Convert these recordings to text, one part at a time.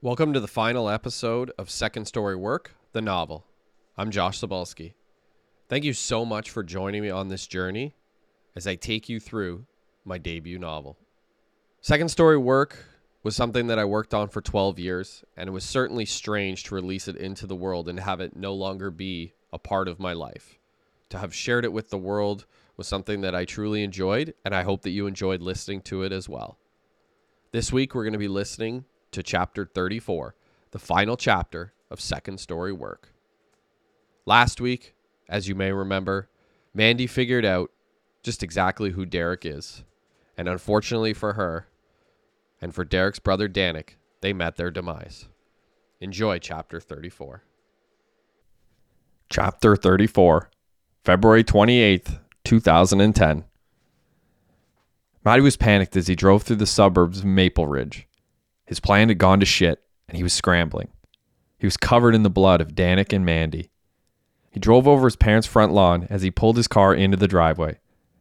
Welcome to the final episode of Second Story Work, the novel. I'm Josh Sobalski. Thank you so much for joining me on this journey as I take you through my debut novel. Second Story Work was something that I worked on for 12 years, and it was certainly strange to release it into the world and have it no longer be a part of my life. To have shared it with the world was something that I truly enjoyed, and I hope that you enjoyed listening to it as well. This week, we're going to be listening to chapter 34, the final chapter of Second Story Work. Last week, as you may remember, Mandy figured out just exactly who Derek is. And unfortunately for her, and for Derek's brother Danik, they met their demise. Enjoy chapter 34. Chapter 34, February 28th, 2010. Matty was panicked as he drove through the suburbs of Maple Ridge. His plan had gone to shit, and he was scrambling. He was covered in the blood of Danik and Mandy. He drove over his parents' front lawn as he pulled his car into the driveway.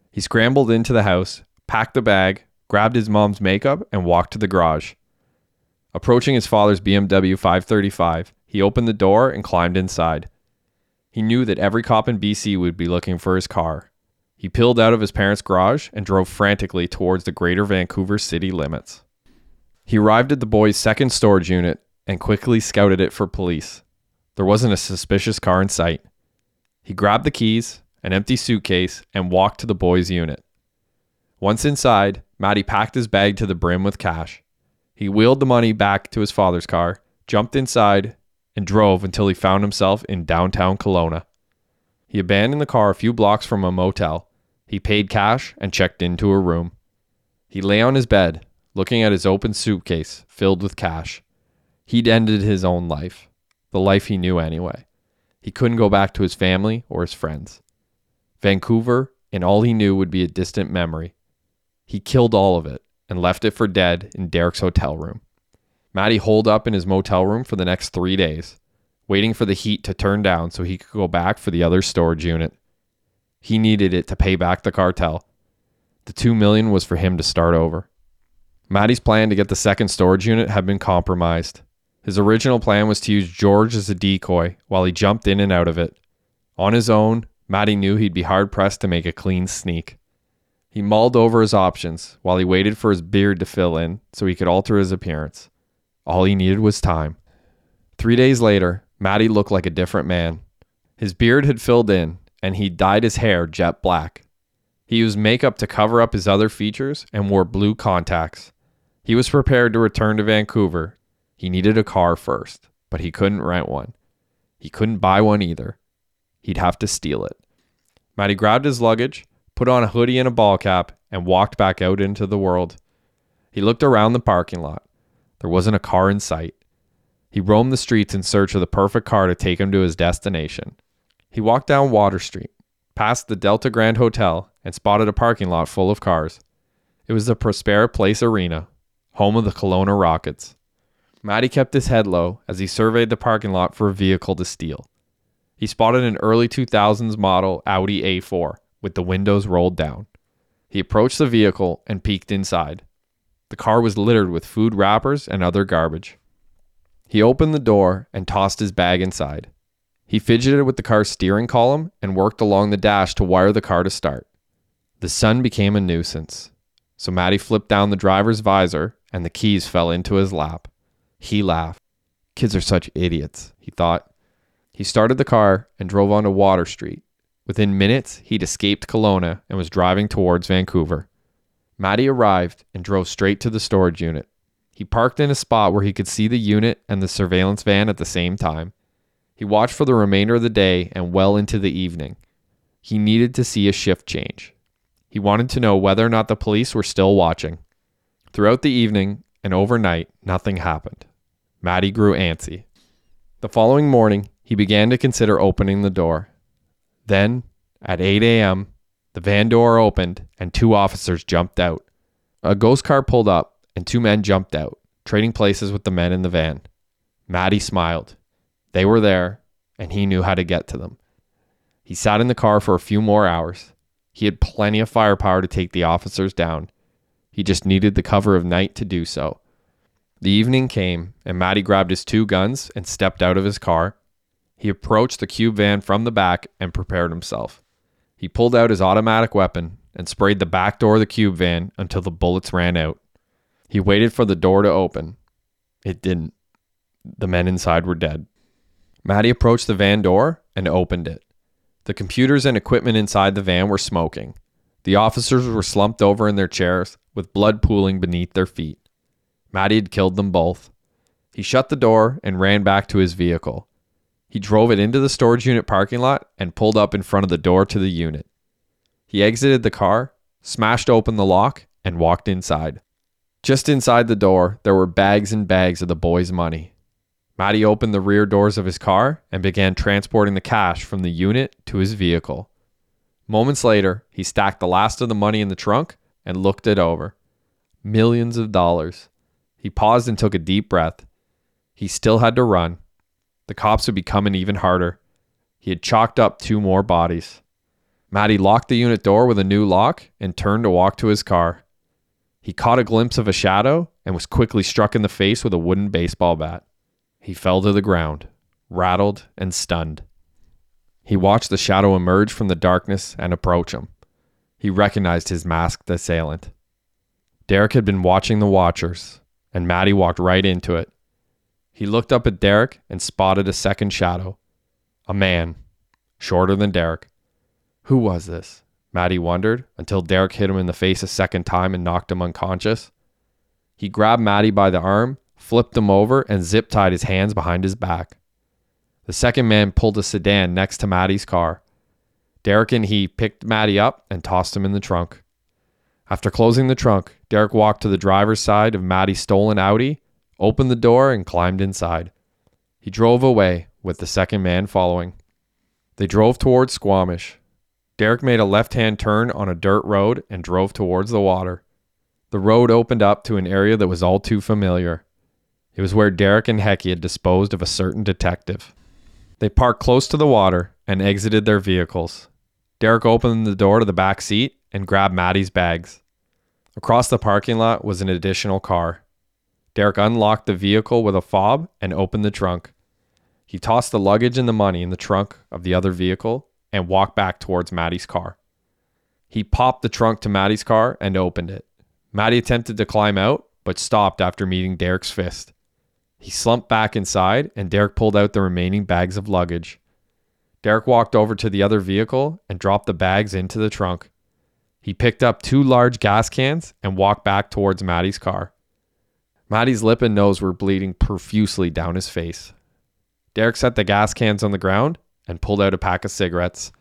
He scrambled into the house, packed the bag, grabbed his mom's makeup, and walked to the garage. Approaching his father's BMW 535, he opened the door and climbed inside. He knew that every cop in BC would be looking for his car. He peeled out of his parents' garage and drove frantically towards the greater Vancouver city limits. He arrived at the boys' second storage unit and quickly scouted it for police. There wasn't a suspicious car in sight. He grabbed the keys, an empty suitcase, and walked to the boys' unit. Once inside, Matty packed his bag to the brim with cash. He wheeled the money back to his father's car, jumped inside, and drove until he found himself in downtown Kelowna. He abandoned the car a few blocks from a motel. He paid cash and checked into a room. He lay on his bed, looking at his open suitcase filled with cash. He'd ended his own life, the life he knew anyway. He couldn't go back to his family or his friends. Vancouver and all he knew would be a distant memory. He killed all of it and left it for dead in Derek's hotel room. Matty holed up in his motel room for the next three days, waiting for the heat to turn down so he could go back for the other storage unit. He needed it to pay back the cartel. The two million was for him to start over. Matty's plan to get the second storage unit had been compromised. His original plan was to use George as a decoy while he jumped in and out of it. On his own, Matty knew he'd be hard pressed to make a clean sneak. He mulled over his options while he waited for his beard to fill in so he could alter his appearance. All he needed was time. Three days later, Matty looked like a different man. His beard had filled in, and he dyed his hair jet black. He used makeup to cover up his other features and wore blue contacts. He was prepared to return to Vancouver. He needed a car first, but he couldn't rent one. He couldn't buy one either. He'd have to steal it. Matty grabbed his luggage, put on a hoodie and a ball cap, and walked back out into the world. He looked around the parking lot. There wasn't a car in sight. He roamed the streets in search of the perfect car to take him to his destination. He walked down Water Street, past the Delta Grand Hotel, and spotted a parking lot full of cars. It was the Prospera Place Arena, home of the Kelowna Rockets. Matty kept his head low as he surveyed the parking lot for a vehicle to steal. He spotted an early 2000s model Audi A4 with the windows rolled down. He approached the vehicle and peeked inside. The car was littered with food wrappers and other garbage. He opened the door and tossed his bag inside. He fidgeted with the car's steering column and worked along the dash to wire the car to start. The sun became a nuisance, so Matty flipped down the driver's visor and the keys fell into his lap. He laughed. Kids are such idiots, he thought. He started the car and drove onto Water Street. Within minutes, he'd escaped Kelowna and was driving towards Vancouver. Matty arrived and drove straight to the storage unit. He parked in a spot where he could see the unit and the surveillance van at the same time. He watched for the remainder of the day and well into the evening. He needed to see a shift change. He wanted to know whether or not the police were still watching. Throughout the evening and overnight, nothing happened. Matty grew antsy. The following morning, he began to consider opening the door. Then, at 8 a.m., the van door opened and two officers jumped out. A ghost car pulled up and two men jumped out, trading places with the men in the van. Matty smiled. They were there, and he knew how to get to them. He sat in the car for a few more hours. He had plenty of firepower to take the officers down. He just needed the cover of night to do so. The evening came, and Matty grabbed his two guns and stepped out of his car. He approached the cube van from the back and prepared himself. He pulled out his automatic weapon and sprayed the back door of the cube van until the bullets ran out. He waited for the door to open. It didn't. The men inside were dead. Matty approached the van door and opened it. The computers and equipment inside the van were smoking. The officers were slumped over in their chairs with blood pooling beneath their feet. Matty had killed them both. He shut the door and ran back to his vehicle. He drove it into the storage unit parking lot and pulled up in front of the door to the unit. He exited the car, smashed open the lock, and walked inside. Just inside the door, there were bags and bags of the boys' money. Matty opened the rear doors of his car and began transporting the cash from the unit to his vehicle. Moments later, he stacked the last of the money in the trunk and looked it over. Millions of dollars. He paused and took a deep breath. He still had to run. The cops would be coming even harder. He had chalked up two more bodies. Matty locked the unit door with a new lock and turned to walk to his car. He caught a glimpse of a shadow and was quickly struck in the face with a wooden baseball bat. He fell to the ground, rattled and stunned. He watched the shadow emerge from the darkness and approach him. He recognized his masked assailant. Derek had been watching the watchers, and Matty walked right into it. He looked up at Derek and spotted a second shadow. A man, shorter than Derek. Who was this? Matty wondered until Derek hit him in the face a second time and knocked him unconscious. He grabbed Matty by the arm, flipped him over, and zip tied his hands behind his back. The second man pulled a sedan next to Matty's car. Derek and he picked Matty up and tossed him in the trunk. After closing the trunk, Derek walked to the driver's side of Matty's stolen Audi, opened the door, and climbed inside. He drove away, with the second man following. They drove towards Squamish. Derek made a left hand turn on a dirt road and drove towards the water. The road opened up to an area that was all too familiar. It was where Derek and Hecky had disposed of a certain detective. They parked close to the water and exited their vehicles. Derek opened the door to the back seat and grabbed Matty's bags. Across the parking lot was an additional car. Derek unlocked the vehicle with a fob and opened the trunk. He tossed the luggage and the money in the trunk of the other vehicle and walked back towards Matty's car. He popped the trunk to Matty's car and opened it. Matty attempted to climb out, but stopped after meeting Derek's fist. He slumped back inside, and Derek pulled out the remaining bags of luggage. Derek walked over to the other vehicle and dropped the bags into the trunk. He picked up two large gas cans and walked back towards Matty's car. Matty's lip and nose were bleeding profusely down his face. Derek set the gas cans on the ground and pulled out a pack of cigarettes.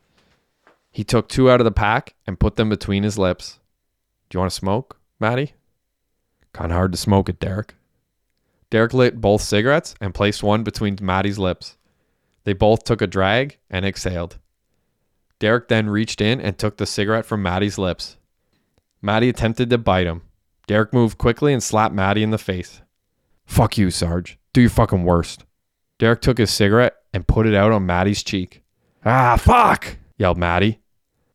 He took two out of the pack and put them between his lips. Do you want to smoke, Matty? Kind of hard to smoke it, Derek. Derek lit both cigarettes and placed one between Matty's lips. They both took a drag and exhaled. Derek then reached in and took the cigarette from Matty's lips. Matty attempted to bite him. Derek moved quickly and slapped Matty in the face. Fuck you, Sarge. Do your fucking worst. Derek took his cigarette and put it out on Matty's cheek. Ah, fuck! yelled Matty.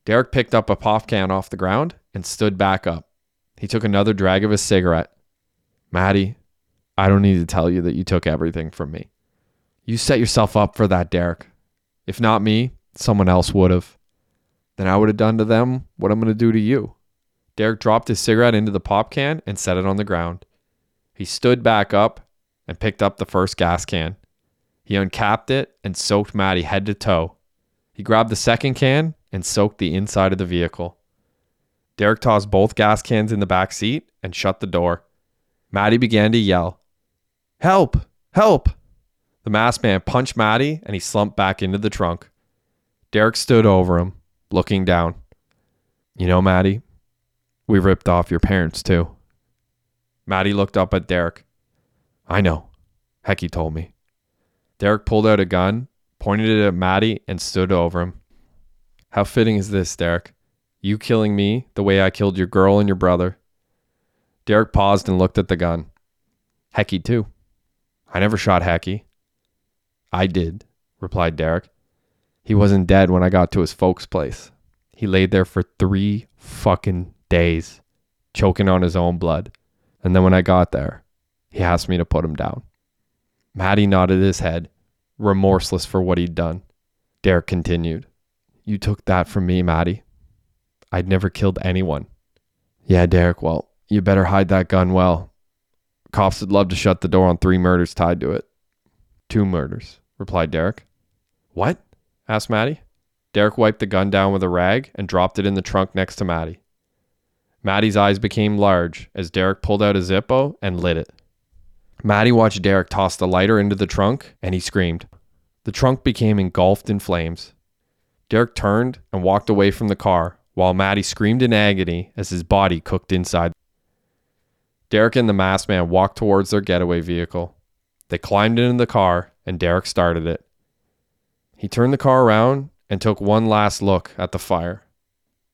Derek picked up a pop can off the ground and stood back up. He took another drag of his cigarette. Matty, I don't need to tell you that you took everything from me. You set yourself up for that, Derek. If not me, someone else would have. Then I would have done to them what I'm going to do to you. Derek dropped his cigarette into the pop can and set it on the ground. He stood back up and picked up the first gas can. He uncapped it and soaked Matty head to toe. He grabbed the second can and soaked the inside of the vehicle. Derek tossed both gas cans in the back seat and shut the door. Matty began to yell, Help! Help! The masked man punched Matty and he slumped back into the trunk. Derek stood over him, looking down. You know, Matty, we ripped off your parents too. Matty looked up at Derek. I know. Hecky told me. Derek pulled out a gun, pointed it at Matty, and stood over him. How fitting is this, Derek? You killing me the way I killed your girl and your brother. Derek paused and looked at the gun. Hecky, too. I never shot Hecky. I did, replied Derek. He wasn't dead when I got to his folks' place. He laid there for three fucking days, choking on his own blood. And then when I got there, He asked me to put him down. Matty nodded his head, remorseless for what he'd done. Derek continued, You took that from me, Matty. I'd never killed anyone. Yeah, Derek, well, you better hide that gun well. Cops would love to shut the door on three murders tied to it. Two murders, replied Derek. What? asked Matty. Derek wiped the gun down with a rag and dropped it in the trunk next to Matty. Matty's eyes became large as Derek pulled out a Zippo and lit it. Matty watched Derek toss the lighter into the trunk and he screamed. The trunk became engulfed in flames. Derek turned and walked away from the car while Matty screamed in agony as his body cooked inside. Derek and the masked man walked towards their getaway vehicle. They climbed into the car and Derek started it. He turned the car around and took one last look at the fire.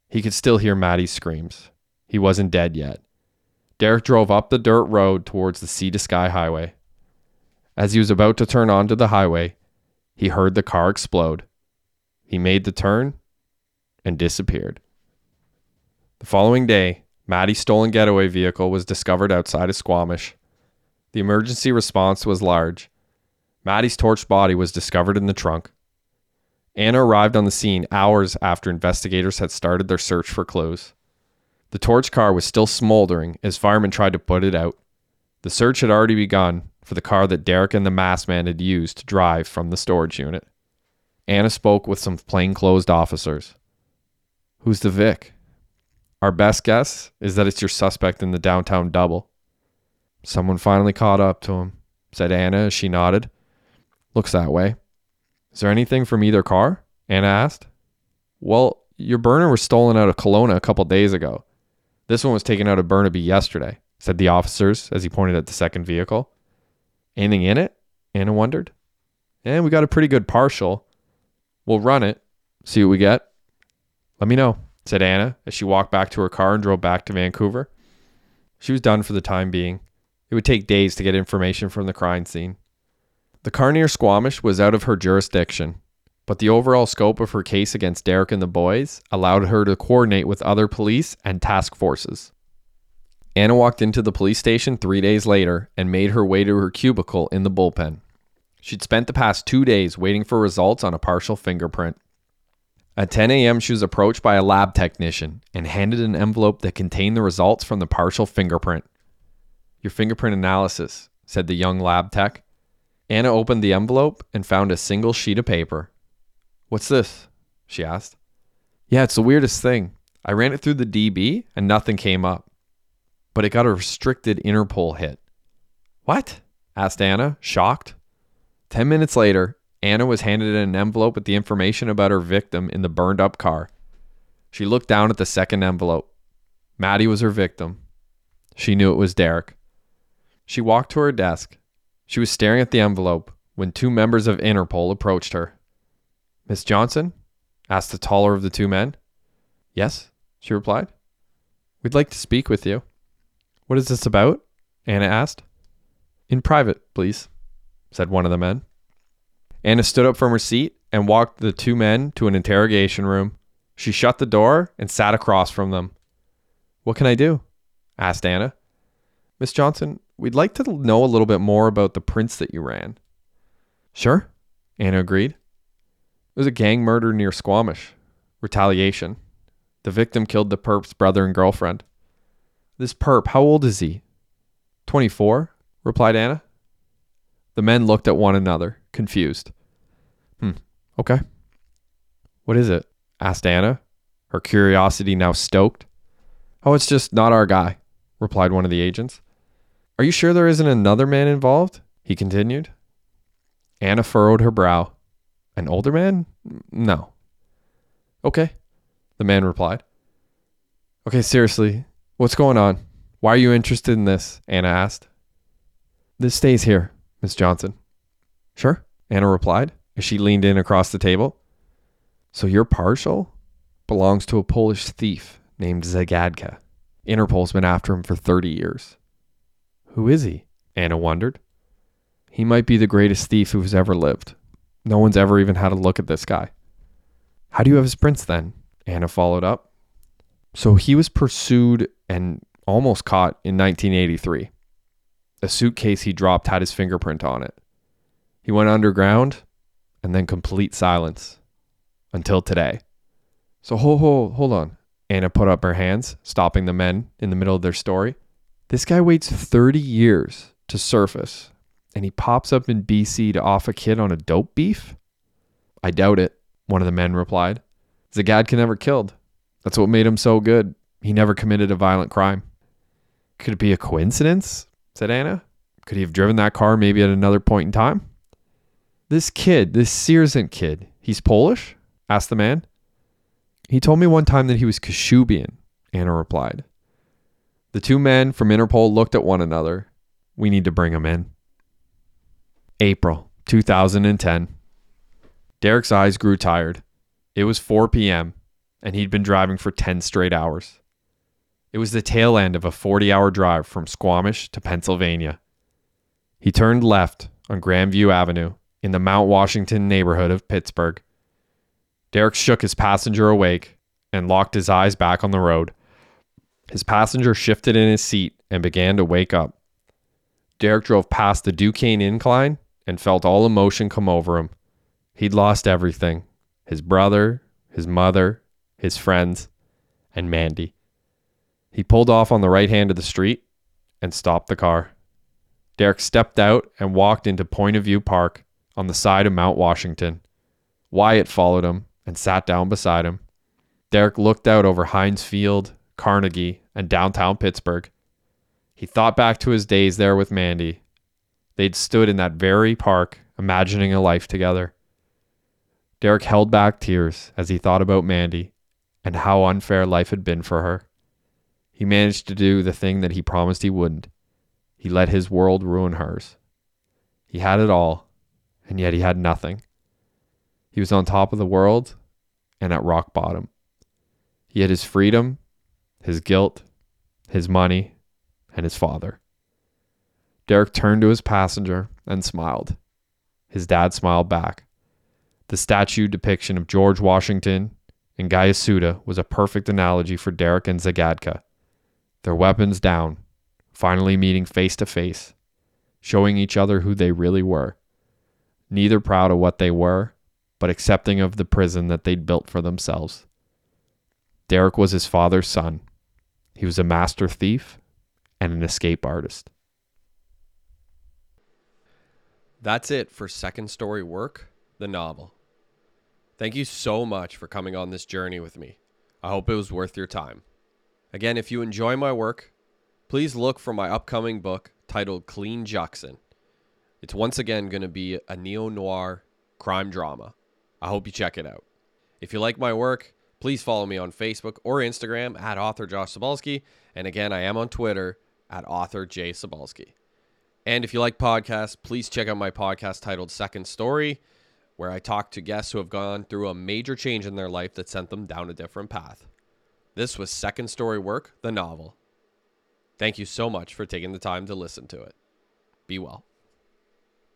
He could still hear Matty's screams. He wasn't dead yet. Derek drove up the dirt road towards the Sea to Sky Highway. As he was about to turn onto the highway, he heard the car explode. He made the turn and disappeared. The following day, Matty's stolen getaway vehicle was discovered outside of Squamish. The emergency response was large. Matty's torched body was discovered in the trunk. Anna arrived on the scene hours after investigators had started their search for clues. The torch car was still smoldering as firemen tried to put it out. The search had already begun for the car that Derek and the masked man had used to drive from the storage unit. Anna spoke with some plainclothes officers. Who's the Vic? Our best guess is that it's your suspect in the downtown double. Someone finally caught up to him, said Anna as she nodded. Looks that way. Is there anything from either car? Anna asked. Well, your burner was stolen out of Kelowna a couple days ago. This one was taken out of Burnaby yesterday, said the officers as he pointed at the second vehicle. Anything in it? Anna wondered. And we got a pretty good partial. We'll run it, see what we get. Let me know, said Anna as she walked back to her car and drove back to Vancouver. She was done for the time being. It would take days to get information from the crime scene. The car near Squamish was out of her jurisdiction, but the overall scope of her case against Derek and the boys allowed her to coordinate with other police and task forces. Anna walked into the police station three days later and made her way to her cubicle in the bullpen. She'd spent the past two days waiting for results on a partial fingerprint. At 10 a.m., she was approached by a lab technician and handed an envelope that contained the results from the partial fingerprint. Your fingerprint analysis, said the young lab tech. Anna opened the envelope and found a single sheet of paper. What's this? she asked. Yeah, it's the weirdest thing. I ran it through the DB and nothing came up. But it got a restricted Interpol hit. What? asked Anna, shocked. Ten minutes later, Anna was handed an envelope with the information about her victim in the burned up car. She looked down at the second envelope. Matty was her victim. She knew it was Derek. She walked to her desk. She was staring at the envelope when two members of Interpol approached her. Miss Johnson? asked the taller of the two men. Yes, she replied. We'd like to speak with you. What is this about? Anna asked. In private, please, said one of the men. Anna stood up from her seat and walked the two men to an interrogation room. She shut the door and sat across from them. What can I do? asked Anna. Miss Johnson, we'd like to know a little bit more about the prints that you ran. Sure, Anna agreed. It was a gang murder near Squamish. Retaliation. The victim killed the perp's brother and girlfriend. This perp, how old is he? 24, replied Anna. The men looked at one another, confused. Hmm, okay. What is it? asked Anna, her curiosity now stoked. Oh, it's just not our guy, replied one of the agents. Are you sure there isn't another man involved? He continued. Anna furrowed her brow. An older man? No. Okay, the man replied. Okay, seriously, what's going on? Why are you interested in this? Anna asked. This stays here, Miss Johnson. Sure, Anna replied she leaned in across the table. So your partial belongs to a Polish thief named Zagadka. Interpol's been after him for 30 years. Who is he? Anna wondered. He might be the greatest thief who's ever lived. No one's ever even had a look at this guy. How do you have his prints then? Anna followed up. So he was pursued and almost caught in 1983. A suitcase he dropped had his fingerprint on it. He went underground and then complete silence until today. So hold, hold, hold on. Anna put up her hands, stopping the men in the middle of their story. This guy waits 30 years to surface, and he pops up in BC to off a kid on a dope beef? I doubt it, one of the men replied. Zagadka never killed. That's what made him so good. He never committed a violent crime. Could it be a coincidence? said Anna. Could he have driven that car maybe at another point in time? This kid, this Sierzent kid, he's Polish? asked the man. He told me one time that he was Kashubian, Anna replied. The two men from Interpol looked at one another. We need to bring him in. April 2010. Derek's eyes grew tired. It was 4 p.m., and he'd been driving for 10 straight hours. It was the tail end of a 40 hour drive from Squamish to Pennsylvania. He turned left on Grandview Avenue in the Mount Washington neighborhood of Pittsburgh. Derek shook his passenger awake and locked his eyes back on the road. His passenger shifted in his seat and began to wake up. Derek drove past the Duquesne incline and felt all emotion come over him. He'd lost everything his brother, his mother, his friends, and Mandy. He pulled off on the right hand of the street and stopped the car. Derek stepped out and walked into Point of View Park on the side of Mount Washington. Wyatt followed him and sat down beside him. Derek looked out over Heinz Field, Carnegie, and downtown Pittsburgh. He thought back to his days there with Mandy. They'd stood in that very park, imagining a life together. Derek held back tears as he thought about Mandy and how unfair life had been for her. He managed to do the thing that he promised he wouldn't. He let his world ruin hers. He had it all, and yet he had nothing. He was on top of the world and at rock bottom. He had his freedom, his guilt, his money, and his father. Derek turned to his passenger and smiled. His dad smiled back. The statue depiction of George Washington and Guyasuta was a perfect analogy for Derek and Zagadka their weapons down, finally meeting face to face, showing each other who they really were. Neither proud of what they were, but accepting of the prison that they'd built for themselves. Derek was his father's son. He was a master thief and an escape artist. That's it for Second Story Work, the novel. Thank you so much for coming on this journey with me. I hope it was worth your time. Again, if you enjoy my work, please look for my upcoming book titled Clean Juxon. It's once again going to be a neo noir crime drama. I hope you check it out. If you like my work, please follow me on Facebook or Instagram at author Josh Sobalski. And again, I am on Twitter at author J Sobalski. And if you like podcasts, please check out my podcast titled Second Story, where I talk to guests who have gone through a major change in their life that sent them down a different path. This was Second Story Work, the novel. Thank you so much for taking the time to listen to it. Be well.